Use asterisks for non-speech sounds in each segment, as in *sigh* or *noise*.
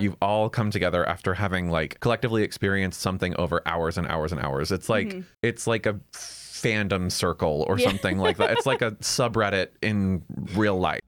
You've all come together after having like collectively experienced something over hours and hours and hours. It's like mm-hmm. it's like a fandom circle or something like that. It's like a *laughs* subreddit in real life.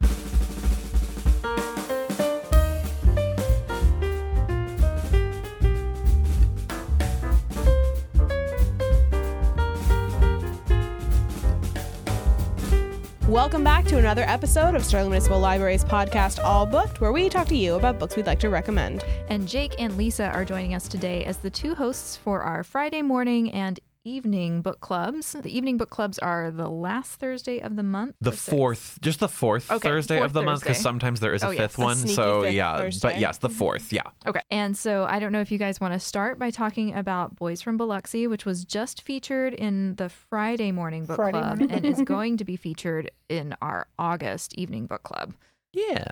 Welcome back to another episode of Sterling Municipal Library's podcast, All Booked, where we talk to you about books we'd like to recommend. And Jake and Lisa are joining us today as the two hosts for our Friday morning and evening book clubs. The evening book clubs are the last Thursday of the month. The fourth, just the fourth Okay, Thursday fourth of the month, because sometimes there is a Oh, fifth a one. sneaky So fifth yeah, Thursday. but yes, the fourth. Yeah. Okay. And so I don't know if you guys want to start by talking about Boys from Biloxi, which was just featured in the Friday morning book Friday club morning. and is *laughs* going to be featured in our August evening book club. Yeah.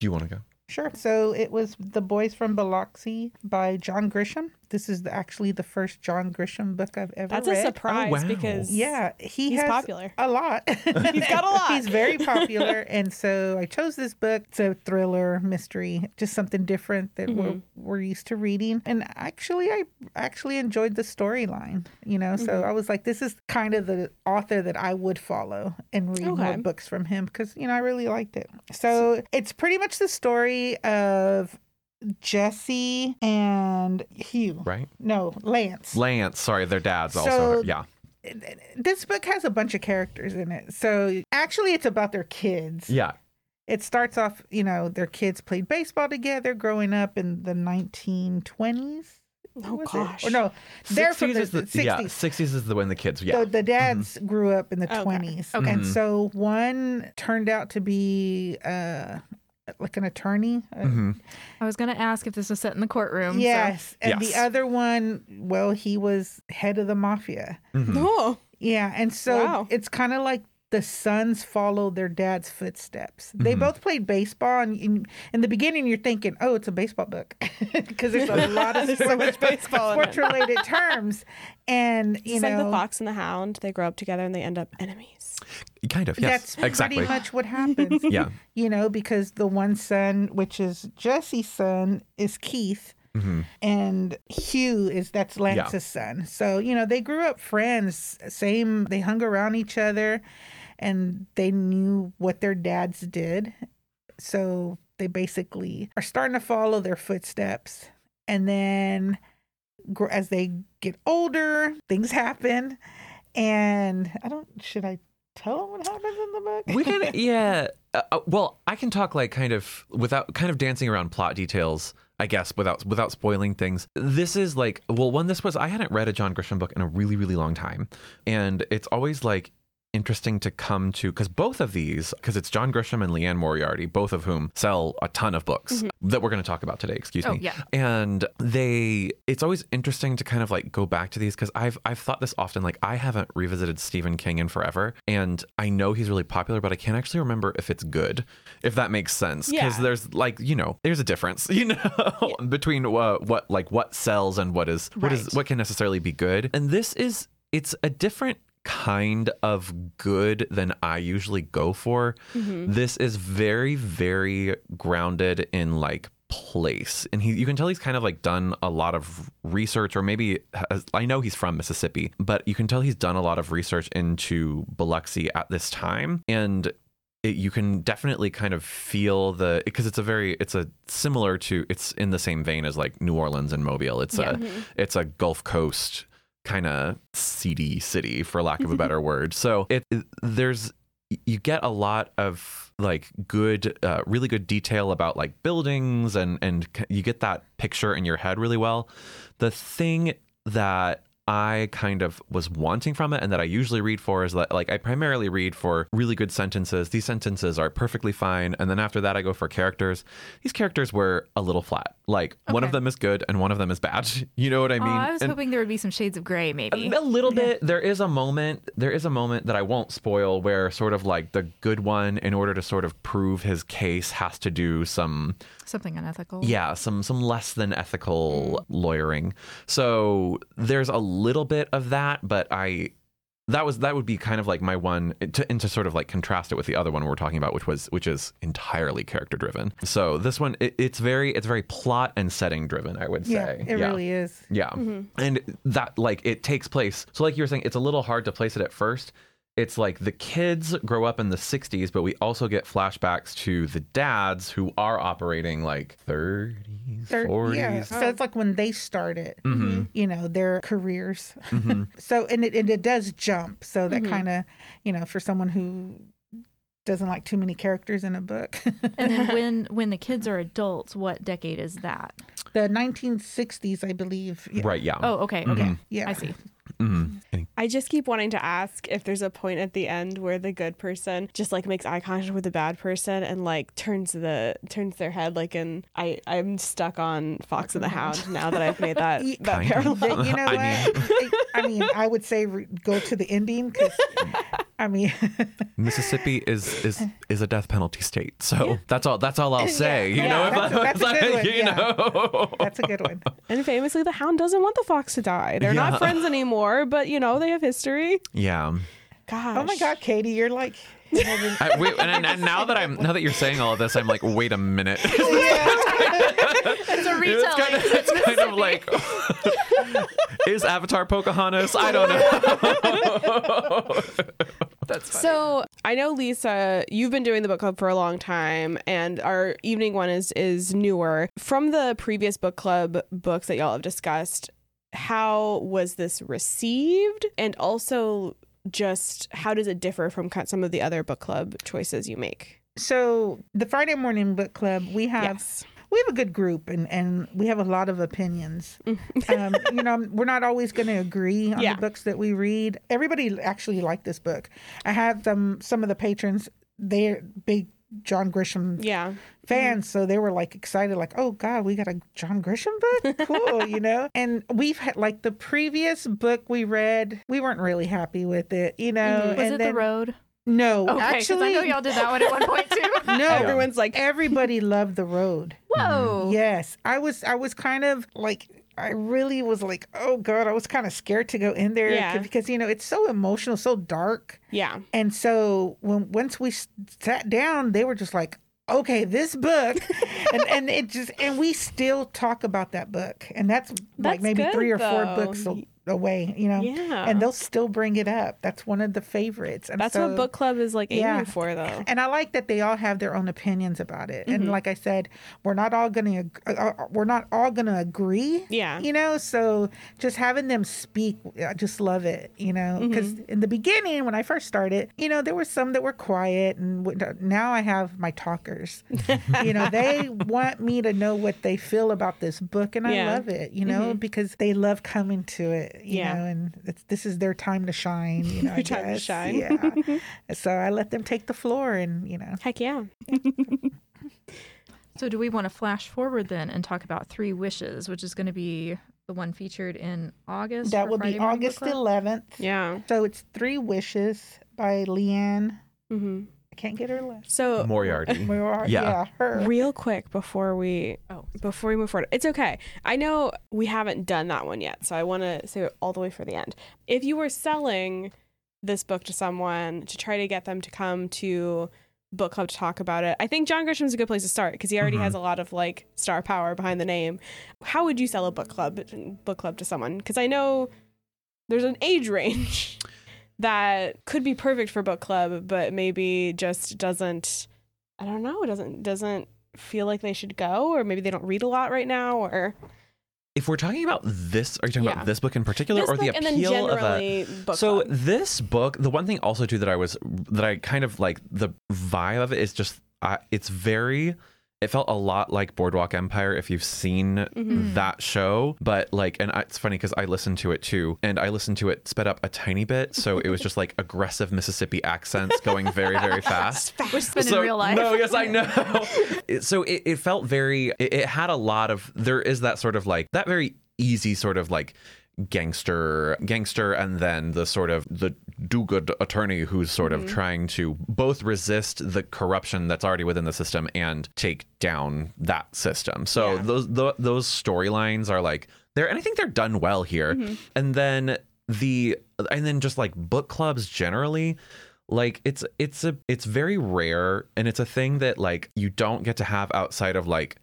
Do you want to go? Sure. So it was The Boys from Biloxi by John Grisham. This is the, actually the first John Grisham book I've ever read. That's a read. surprise wow. because Yeah, he he's has popular. a lot. *laughs* He's got a lot. He's very popular, and so I chose this book. It's a thriller, mystery, just something different that we're Mm-hmm. we're used to reading. And actually, I actually enjoyed the storyline. You know, so Mm-hmm. I was like, this is kind of the author that I would follow and read more books from him because you know I really liked it. So it's pretty much the story of Jesse and Hugh. Right. No, Lance. Lance, sorry, their dads So- also. Yeah. this book has a bunch of characters in it. So actually, it's about their kids. Yeah. It starts off, you know, their kids played baseball together growing up in the 1920s. Oh, was it? gosh. Or no, they're from 60s the, is the 60s. yeah, 60s is the when the kids yeah. So the dads grew up in the 20s. Okay. And Mhm. so one turned out to be uh, like an attorney. Uh, Mhm. I was going to ask if this was set in the courtroom. so- Yes. And Yes. the other one, well, he was head of the mafia. Mhm. Oh, Yeah, and so Wow. it's kind of like the sons follow their dad's footsteps. They Mhm. both played baseball, and in, in the beginning, you're thinking, "Oh, it's a baseball book," *laughs* because there's a lot of *laughs* so much baseball sports-related *laughs* terms, and you it's know like the fox and the hound. They grow up together and they end up enemies. Kind of. Yes. that's exactly. pretty much what happens. Yeah. you know, because the one son, which is Jesse's son, is Keith. hmm and Hugh is that's Lance's son. So, you know, they grew up friends, same they hung around each other and they knew what their dads did. So, they basically are starting to follow their footsteps. And then as they get older, things happen and I don't should I tell them what happens in the book? We can, *laughs* yeah. Uh, uh, well, I can talk like kind of without kind of dancing around plot details, I guess, without without spoiling things. This is like, well, when this was, I hadn't read a John Grisham book in a really, really long time, and it's always like interesting to come to because both of these, because it's John Grisham and Liane Moriarty, both of whom sell a ton of books that we're going to talk about today. Excuse Oh, me. yeah. And they, it's always interesting to kind of like go back to these because I've I've thought this often. Like I haven't revisited Stephen King in forever, and I know he's really popular, but I can't actually remember if it's good, if that makes sense. Because Yeah. there's like you know there's a difference, *laughs* you know, between uh, what like what sells and what is what is what can necessarily be good. And this is it's a different kind of good than I usually go for. Mm-hmm. This is very, very grounded in like place. And he you can tell he's kind of like done a lot of research or maybe has, I know he's from Mississippi but you can tell he's done a lot of research into Biloxi at this time. And it, you can definitely kind of feel the because it's a very it's a similar to it's in the same vein as like New Orleans and Mobile. It's a mm-hmm. it's a Gulf Coast kind of seedy city for lack of a *laughs* better word. So it, there's you get a lot of like good uh, really good detail about like buildings and and you get that picture in your head really well. The thing that I kind of was wanting from it and that I usually read for is that like I primarily read for really good sentences. These sentences are perfectly fine. And then after that I go for characters. These characters were a little flat. Like one of them is good and one of them is bad. *laughs* You know what I Oh, mean? I was And- hoping there would be some shades of gray, maybe. a little bit. There is a moment. There is a moment that I won't spoil where sort of like the good one, in order to sort of prove his case, has to do some Something unethical. yeah, some some less than ethical mm. lawyering. So there's a little bit of that, but I that was that would be kind of like my one to, and to sort of like contrast it with the other one we're talking about which was which is entirely character driven. So this one it, it's very it's very plot and setting driven i would say. yeah, it yeah. really is. Yeah. Mm-hmm. and that like it takes place so like you were saying it's a little hard to place it at first. It's like the kids grow up in the 60s but we also get flashbacks to the dads who are operating like 30 30, 40s. Yeah. So oh. it's like when they started, mm-hmm. you know, their careers. Mm-hmm. *laughs* so, and it, and it does jump. So that mm-hmm. kind of, you know, for someone who doesn't like too many characters in a book. *laughs* and when when the kids are adults, what decade is that? The 1960s, I believe. Yeah. Right. Yeah. Oh, okay. Okay. Mm-hmm. Yeah. I see. Mhm. I just keep wanting to ask if there's a point at the end where the good person just like makes eye contact with the bad person and like turns the turns their head like in I I'm stuck on Fox and the Hound *laughs* now that I've made that that parallel. You know *laughs* what? I I mean, I would say re- go to the ending because, *laughs* I mean, *laughs* Mississippi is is is a death penalty state. So that's all that's all I'll *laughs* say. You Yeah, know, that's a- if I that's was a good like, *laughs* one, you yeah. know. that's a good one. And famously, the Hound doesn't want the fox to die. They're Yeah. not friends anymore, but you know they have history. Yeah. Gosh. Oh my God, Katie, you're like, I, wait, and, and now that I'm now that you're saying all of this, I'm like, wait a minute. *laughs* Oh, it's a It's kind of, it's kind of like, *laughs* is Avatar Pocahontas? I don't know. *laughs* That's funny. So I know Lisa, you've been doing the book club for a long time, and our evening one is is newer. From the previous book club books that y'all have discussed, how was this received, and also just how does it differ from some of the other book club choices you make? so the Friday morning book club, we have Yes. we have a good group and, and we have a lot of opinions. *laughs* um, you know, we're not always going to agree on Yeah. the books that we read. Everybody actually liked this book. I have some some of the patrons. They're big John Grisham Yeah. fans, so they were like excited, like, "Oh God, we got a John Grisham book, cool," you know. *laughs* And we've had like the previous book we read, we weren't really happy with it, you know. Mm-hmm. Was and it then, the road? No, Okay, 'cause actually, I know y'all did that one at one point too. *laughs* no. Everyone's like, Everybody loved the road. Whoa. Yes, I was. I was kind of like. I really was like, oh god, I was kind of scared to go in there Yeah. because you know it's so emotional, so dark, yeah. and so when once we sat down, they were just like, okay, this book, *laughs* and and it just and we still talk about that book, and that's, like maybe good, three or four books a- away, you know, Yeah. and they'll still bring it up. That's one of the favorites. And That's so, what book club is like aiming yeah. for, though. and I like that they all have their own opinions about it. And like I said, we're not all gonna uh, uh, we're not all gonna agree. Yeah. You know, so just having them speak, I just love it. You know, because in the beginning when I first started, you know, there were some that were quiet, and now I have my talkers. *laughs* you know, they want me to know what they feel about this book, and I love it. You know, because they love coming to it. You Yeah. know, and it's, this is their time to shine. You *laughs* know, I Your time to shine. Yeah. *laughs* so I let them take the floor, and you know. Heck yeah. So do we want to flash forward then and talk about Three Wishes, which is going to be the one featured in August? That for will be Friday Morning Book August Club? 11th. Yeah. So it's Three Wishes by Liane. hmm I can't get her last. So Moriarty. *laughs* Mor- Yeah. yeah, her. real quick before we Oh. before we move forward it's okay i know we haven't done that one yet so i want to say it all the way for the end if you were selling this book to someone to try to get them to come to book club to talk about it i think john grisham's a good place to start because he already Mhm. has a lot of like star power behind the name how would you sell a book club book club to someone because i know there's an age range *laughs* that could be perfect for book club but maybe just doesn't I don't know, doesn't doesn't feel like they should go, or maybe they don't read a lot right now, or If we're talking about this, are you talking Yeah. about this book in particular, this or the book, and then appeal of a? So club. this book, the one thing also too that I was that I kind of like the vibe of it is just uh, it's very. It felt a lot like Boardwalk Empire if you've seen Mm-hmm. that show, but like, and I, it's funny because I listened to it too, and I listened to it sped up a tiny bit, so it was *laughs* just like aggressive Mississippi accents going very very *laughs* fast. Been So- in real life. No, yes, I *laughs* know. It- so it, it felt very. It, it had a lot of. There is that sort of like that very easy sort of like gangster gangster and then the sort of the do-good attorney who's sort of mm-hmm. trying to both resist the corruption that's already within the system and take down that system. So Yeah. those tho- those storylines are like there and i think they're done well here. Mm-hmm. And then the and then just like book clubs generally like it's it's a it's very rare and it's a thing that like you don't get to have outside of like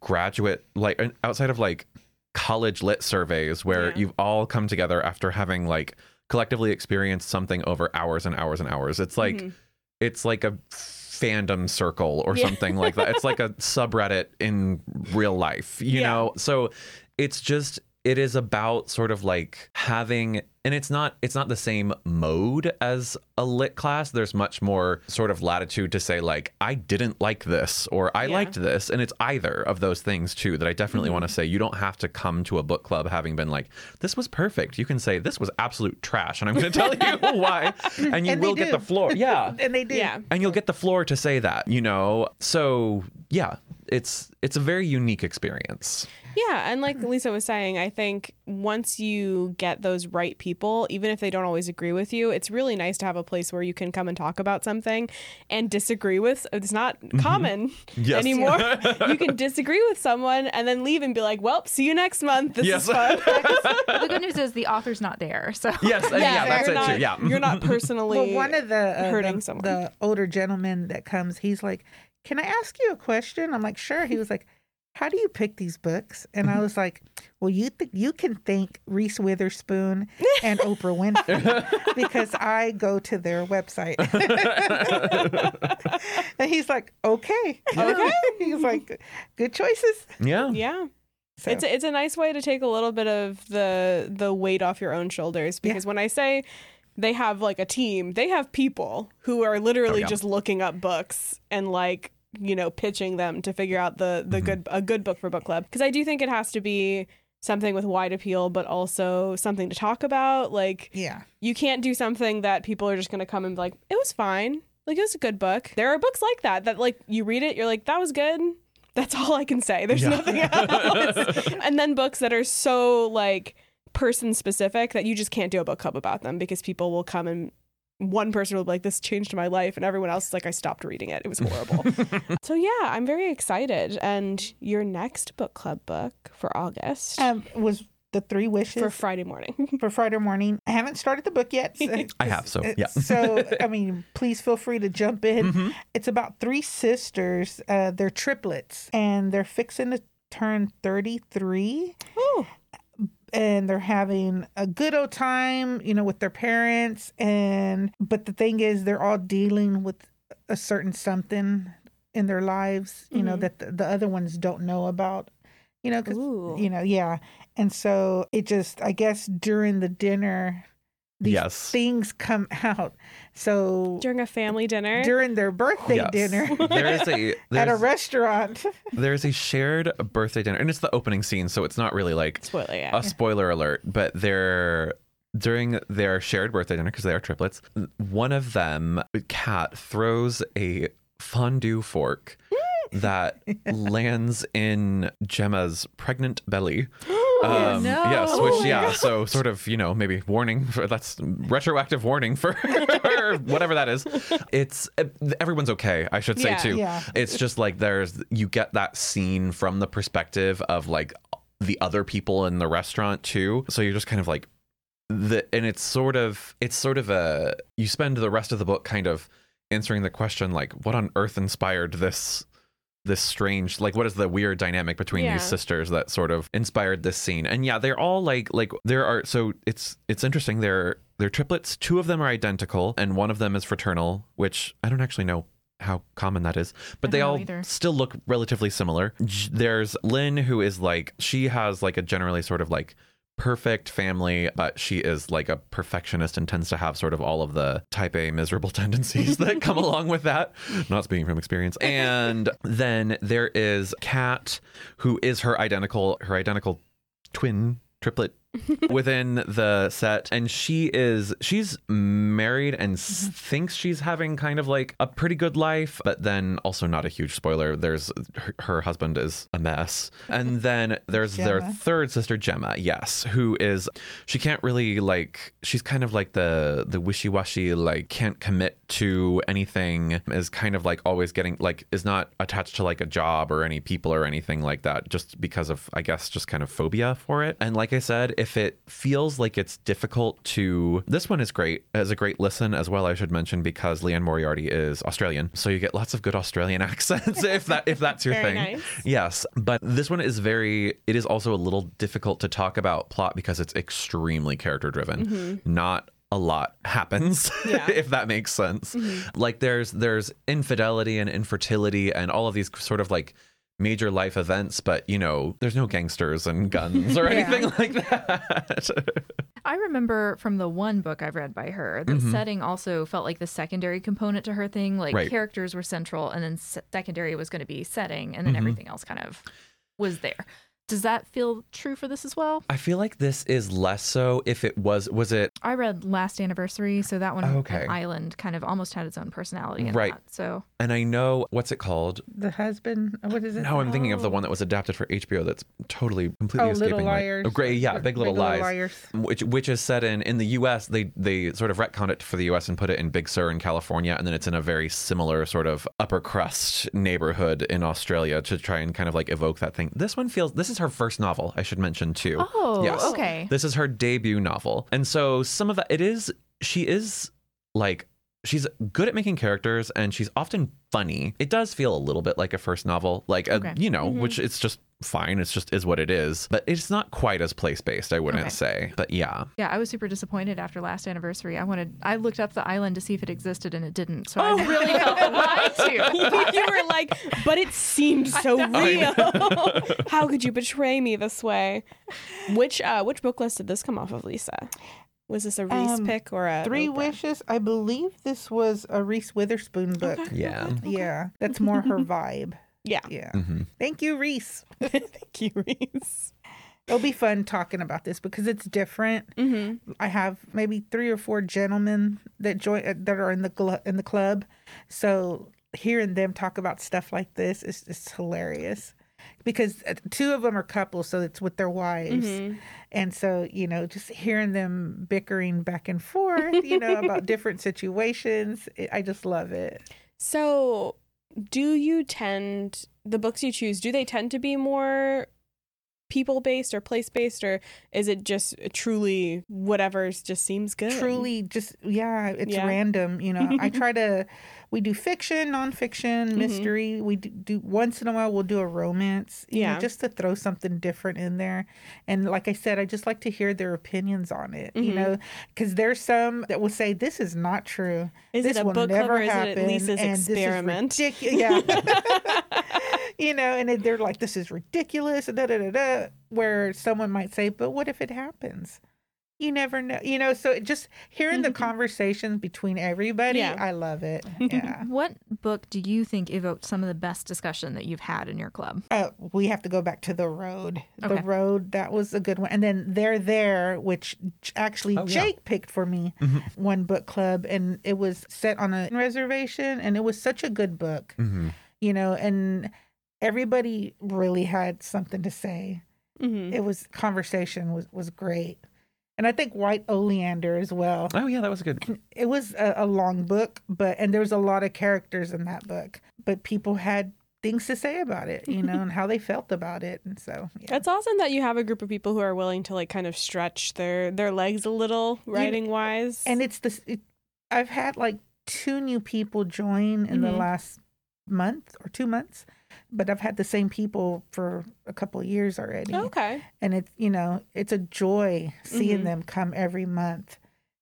graduate like outside of like college lit surveys where Yeah. you've all come together after having like collectively experienced something over hours and hours and hours it's like Mhm. it's like a fandom circle or Yeah. something like that it's like a *laughs* subreddit in real life you Yeah. know so it's just it is about sort of like having and it's not it's not the same mode as a lit class. There's much more sort of latitude to say like i didn't like this or i Yeah. liked this and it's either of those things too that i definitely want to Mm-hmm. say. You don't have to come to a book club having been like this was perfect. You can say this was absolute trash and i'm going to tell you *laughs* why. And you And will get the floor. Yeah. *laughs* And they did. Yeah. and you'll get the floor to say that you know? So yeah it's it's a very unique experience Yeah, and like Lisa was saying, I think once you get those right people, even if they don't always agree with you, it's really nice to have a place where you can come and talk about something and disagree with. It's not common Yes. *laughs* anymore. *laughs* you can disagree with someone and then leave and be like, "Well, see you next month. This Yes. is fun." *laughs* the good news is the author's not there. So yes and yeah, that's you're it not, too yeah you're not personally. Well, one of the uh, hurting the, someone. the older gentleman that comes, he's like, "Can I ask you a question?" I'm like, "Sure." He was like, "How do you pick these books?" And I mm-hmm. was like, "Well, you th- you can thank Reese Witherspoon and Oprah Winfrey *laughs* because I go to their website." *laughs* and he's like, "Okay, okay." *laughs* he's like, "Good choices." yeah yeah. So, It's a, it's a nice way to take a little bit of the the weight off your own shoulders because when I say they have like a team, they have people who are literally Oh, yeah. just looking up books and like you know pitching them to figure out the the Mm-hmm. good a good book for book club. Because I do think it has to be something with wide appeal but also something to talk about. Like yeah. you can't do something that people are just going to come and be like it was fine. Like it was a good book. There are books like that that like you read it you're like that was good. That's *laughs* all i can say. There's Yeah. nothing else. *laughs* And then books that are so like person specific that you just can't do a book club about them because people will come and one person will be like this changed my life and everyone else is like i stopped reading it it was horrible *laughs* so yeah i'm very excited and your next book club book for august Um, was the three wishes for friday morning *laughs* for Friday morning. I haven't started the book yet. *laughs* so- I have, so, yeah. so I mean, please feel free to jump in. Mhm. It's about three sisters. Uh, they're triplets, and they're fixing to turn thirty-three, oh and they're having a good old time, you know, with their parents. And but the thing is, they're all dealing with a certain something in their lives, you know, Mhm. that the, the other ones don't know about. You know, because Ooh. you know, yeah. And so it just, I guess, during the dinner, these Yes. things come out. So during a family dinner during their birthday Yes. dinner *laughs* there is a *laughs* at a restaurant. *laughs* there's a shared birthday dinner and it's the opening scene so it's not really like spoiler yeah a spoiler alert but they're during their shared birthday dinner because they are triplets one of them cat throws a fondue fork that lands in gemma's pregnant belly *gasps* Oh, no. Yes, Oh which my yeah, so sort of you know maybe warning for that's retroactive warning for *laughs* whatever that is. It's everyone's okay, I should say Yeah. too. Yeah. It's just like there's you get that scene from the perspective of like the other people in the restaurant too. So you're just kind of like the and it's sort of it's sort of a you spend the rest of the book kind of answering the question like what on earth inspired this this strange like what is the weird dynamic between Yeah. these sisters that sort of inspired this scene and yeah they're all like like there are so it's it's interesting they're they're triplets two of them are identical and one of them is fraternal which i don't actually know how common that is but they all either. still look relatively similar there's lynn who is like she has like a generally sort of like perfect family, but she is like a perfectionist and tends to have sort of all of the type A miserable *laughs* tendencies that come *laughs* along with that. Not speaking from experience. And then there is Kat, who is her identical her identical twin triplet *laughs* within the set and she is she's married and s- mm-hmm. thinks she's having kind of like a pretty good life but then also not a huge spoiler there's her, her husband is a mess. And *laughs* then there's their third sister Gemma yes who is she can't really like she's kind of like the the wishy-washy like can't commit to anything is kind of like always getting like is not attached to like a job or any people or anything like that just because of I guess just kind of phobia for it. And like I said if it feels like it's difficult to, this one is great as a great listen as well. I should mention because Liane Moriarty is Australian, so you get lots of good Australian *laughs* accents if that if that's your Very thing. nice. Yes, but this one is very. It is also a little difficult to talk about plot because it's extremely character driven. Mm-hmm. Not a lot happens Yeah. *laughs* if that makes sense mm-hmm. like there's there's infidelity and infertility and all of these sort of like major life events but you know there's no gangsters and guns or *laughs* Yeah. anything like that *laughs* I remember from the one book I've read by her, the Mhm. setting also felt like the secondary component to her thing. Like Right. characters were central, and then secondary was going to be setting, and then Mhm. everything else kind of was there. Does that feel true for this as well? i feel like this is less so if it was was it I read Last Anniversary, so that one, Okay. an island, kind of almost had its own personality. In Right. That, so and i know what's it called The husband, what is it? now i'm thinking of the one that was adapted for hbo that's totally completely oh, escaping Little my- Liars. oh, great yeah big little lies which which is set in in the U.S. They they sort of retconned it for the U.S. and put it in Big Sur in California, and then it's in a very similar sort of upper crust neighborhood in Australia to try and kind of like evoke that thing. This one feels. This is her first novel. I should mention too. Oh, Yes. okay. This is her debut novel, and so some of that it is. She is like. She's good at making characters and she's often funny. It does feel a little bit like a first novel, like a, Okay. you know, which it's just fine. It's just is what it is, but it's not quite as place based. I wouldn't Okay. say, but yeah, Yeah, I was super disappointed after last anniversary. I wanted, I looked up the island to see if it existed, and it didn't. So Oh. *laughs* I really felt lied to. *laughs* you were like, but it seemed so real. *laughs* How could you betray me this way? Which uh which book list did this come off of, Lisa? Was this a Reese Um, pick or a Three Oprah? Wishes. I believe this was a Reese Witherspoon book. Okay. Yeah. okay, okay. Yeah, that's more her *laughs* vibe. Yeah. Yeah. hmm Thank you, Reese. *laughs* Thank you, Reese. It'll be fun talking about this because it's different. Mm-hmm. I have maybe three or four gentlemen that join uh, that are in the gl- in the club, so hearing them talk about stuff like this is just hilarious. Because uh, two of them are couples, so it's with their wives, Mhm. and so you know, just hearing them bickering back and forth, you know, about *laughs* different situations, it, I just love it. So, do you tend the books you choose? Do they tend to be more people based or place based, or is it just truly whatever just seems good? truly just yeah it's Yeah. random you know i *laughs* try to we do fiction nonfiction Mhm. mystery we do, do once in a while we'll do a romance you know, Yeah. just to throw something different in there and like i said i just like to hear their opinions on it you Mhm. know because there's some that will say this is not true Is this it a will book club never or is happen it Lisa's and this is experiment? ridicu- *laughs* yeah *laughs* you know and then they're like this is ridiculous da, da, da, da, where someone might say but what if it happens? You never know you know so just hearing the conversations between everybody Yeah. i love it. Yeah. What book do you think evoked some of the best discussion that you've had in your club? uh, we have to go back to the road. The road that was a good one. And then they're there which actually Oh, yeah. jake picked for me Mhm. one book club and it was set on a reservation and it was such a good book. Hmm you know and everybody really had something to say Mhm. it was conversation was was great and i think white oleander as well Oh yeah, that was good. it was a, a long book but and there was a lot of characters in that book but people had things to say about it you know *laughs* and how they felt about it and so yeah. It's awesome that you have a group of people who are willing to like kind of stretch their their legs a little writing wise. and it's this it, i've had like two new people join in the Mhm. last month or two months but i've had the same people for a couple of years already okay. and it's you know it's a joy seeing Mhm. them come every month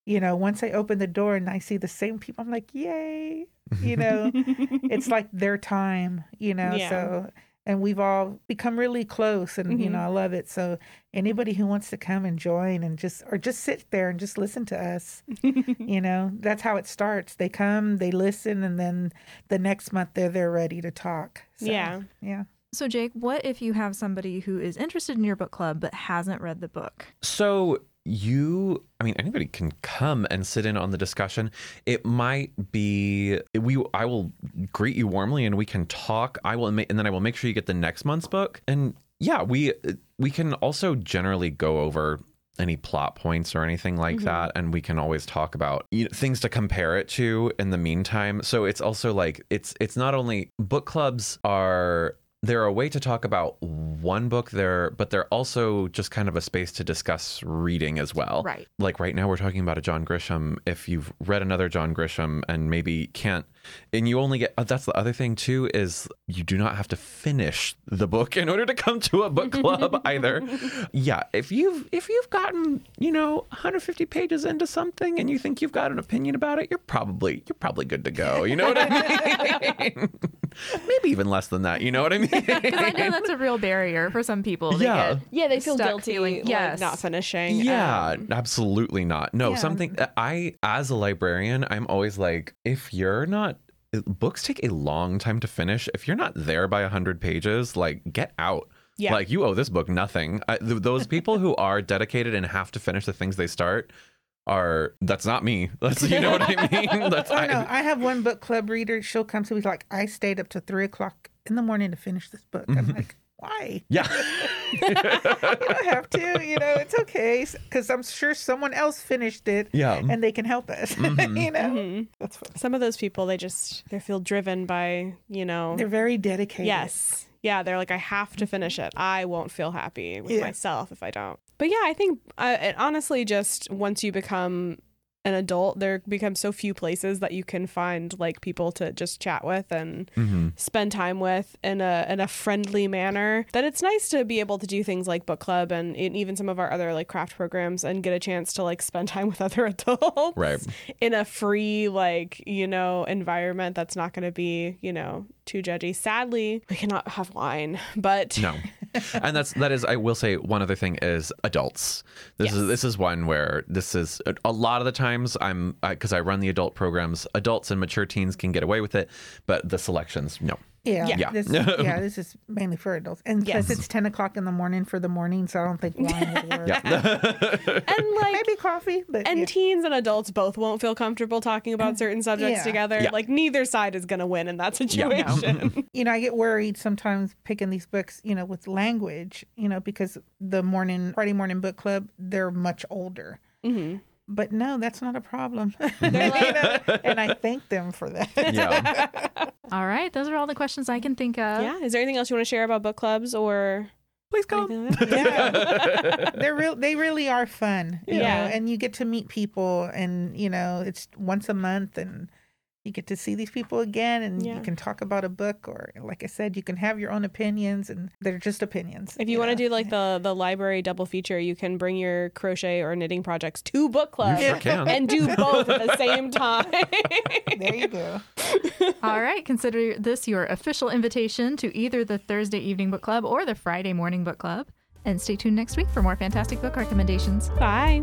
you know once i open the door and i see the same people i'm like yay you know *laughs* it's like their time you know Yeah. so and we've all become really close and you Mhm. know i love it so anybody who wants to come and join and just or just sit there and just listen to us *laughs* you know that's how it starts they come they listen and then the next month they're there ready to talk So, Yeah. yeah So, Jake, what if you have somebody who is interested in your book club but hasn't read the book? So you, I mean, anybody can come and sit in on the discussion. It might be we. I will greet you warmly, and we can talk. I will, and then I will make sure you get the next month's book. And yeah, we we can also generally go over any plot points or anything like Mhm. that and we can always talk about you know, things to compare it to in the meantime so it's also like it's it's not only book clubs are they're a way to talk about one book there, but they're also just kind of a space to discuss reading as well. Right. Like right now, we're talking about a John Grisham. If you've read another John Grisham and maybe can't, and you only get, uh, that's the other thing too, is you do not have to finish the book in order to come to a book club *laughs* either. Yeah. If you've, if you've gotten, you know, 150 pages into something and you think you've got an opinion about it, you're probably, you're probably good to go. You know what I *laughs* mean? *laughs* maybe even less than that. You know what I mean? *laughs* Because I know that's a real barrier for some people. They Yeah. get Yeah, they feel guilty feeling- like yes. not finishing. Yeah, Um, absolutely not. No, Yeah. something I, as a librarian, I'm always like, if you're not, books take a long time to finish. If you're not there by 100 pages, like, get out. Yeah. Like, you owe this book nothing. I, th- those people who are dedicated and have to finish the things they start are, that's not me. *laughs* That's, you know what I mean? *laughs* That's, I know. I, I have one book club reader. She'll come to me like, I stayed up to three o'clock in the morning to finish this book. I'm like, why? yeah. *laughs* You don't have to. You know, it's okay because I'm sure someone else finished it. Yeah. and they can help us. Mhm. you know, mhm. that's fun. Some of those people, they just they feel driven by you know. They're very dedicated. Yes. Yeah, they're like, I have to finish it. I won't feel happy with Yeah. myself if I don't. But yeah, I think uh, it honestly, just once you become an adult, there become so few places that you can find like people to just chat with and hmm spend time with in a in a friendly manner that it's nice to be able to do things like book club and, and even some of our other like craft programs and get a chance to like spend *laughs* time with other adults Right. in a free like you know environment that's not going to be you know too judgy sadly we cannot have wine but No. *laughs* and that's that is I will say one other thing is adults. This Yes. is this is one where this is a lot of the times I'm because I, run the adult programs. Adults and mature teens can get away with it, but the selections no. Yeah, Yeah. Yeah. This, *laughs* yeah, this is mainly for adults, and Yes. plus it's ten o'clock in the morning for the morning, so I don't think wine would *laughs* work. Yeah. *laughs* and like Maybe coffee, but and yeah. teens and adults both won't feel comfortable talking about certain subjects Yeah. together. Yeah. Like neither side is going to win in that Yeah. Situation. you know, I get worried sometimes picking these books, you know, with language, you know, because the morning Friday morning book club, they're much older. hmm But no, that's not a problem. *laughs* *laughs* Like- and I thank them for that. yeah. *laughs* All right, those are all the questions I can think of. Yeah. Is there anything else you want to share about book clubs or Please come. anything? Yeah. They're real they really are fun. You Yeah. Know? And you get to meet people and, you know, it's once a month and you get to see these people again and Yeah. you can talk about a book or like I said, you can have your own opinions and they're just opinions. If you want to do like the the library double feature, you can bring your crochet or knitting projects to book club sure and do *laughs* both at the same time. There you go. *laughs* All right, consider this your official invitation to either the Thursday evening book club or the Friday morning book club. And stay tuned next week for more fantastic book recommendations. Bye.